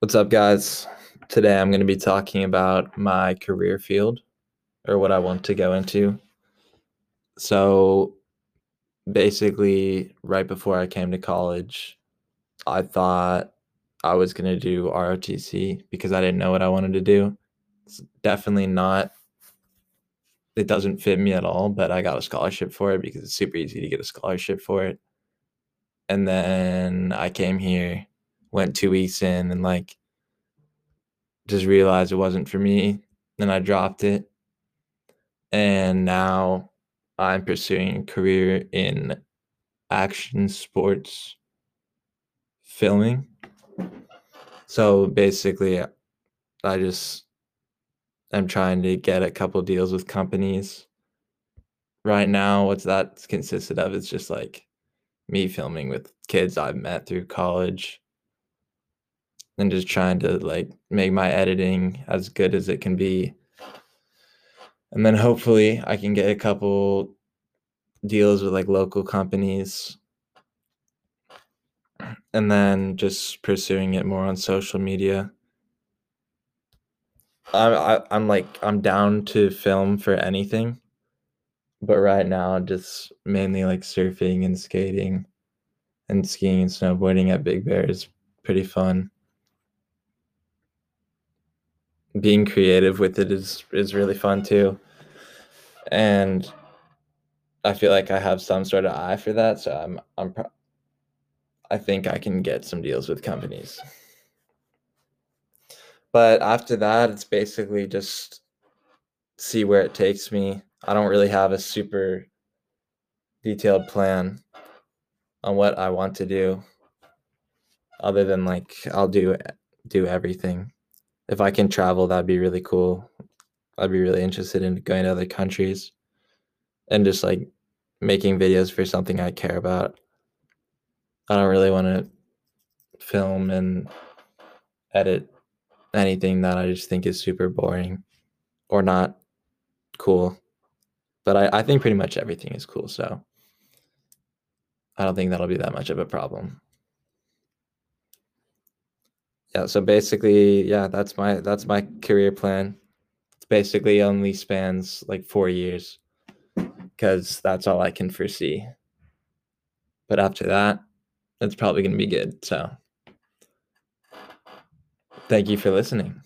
What's up, guys? Today I'm going to be talking about my career field or what I want to go into. So, basically, right before I came to college, I thought I was going to do ROTC because I didn't know what I wanted to do. It's definitely not, it doesn't fit me at all, but I got a scholarship for it because it's super easy to get a scholarship for it. And then I came here, went two weeks in, and like, just realized it wasn't for me. Then I dropped it. And now I'm pursuing a career in action sports filming. So basically, I just am trying to get a couple deals with companies. Right now, what's that consisted of? It's just like me filming with kids I've met through college and just trying to like make my editing as good as it can be. And then hopefully I can get a couple deals with like local companies and then just pursuing it more on social media. I, I I'm like I'm down to film for anything, but right now just mainly like surfing and skating, and skiing and snowboarding at Big Bear is pretty fun being creative with it is is really fun too. And I feel like I have some sort of eye for that, so I'm I'm pro- I think I can get some deals with companies. But after that, it's basically just see where it takes me. I don't really have a super detailed plan on what I want to do other than like I'll do do everything if I can travel, that'd be really cool. I'd be really interested in going to other countries and just like making videos for something I care about. I don't really want to film and edit anything that I just think is super boring or not cool. But I, I think pretty much everything is cool. So I don't think that'll be that much of a problem yeah so basically yeah that's my that's my career plan. It's basically only spans like four years because that's all i can foresee. But after that it's probably going to be good so. Thank you for listening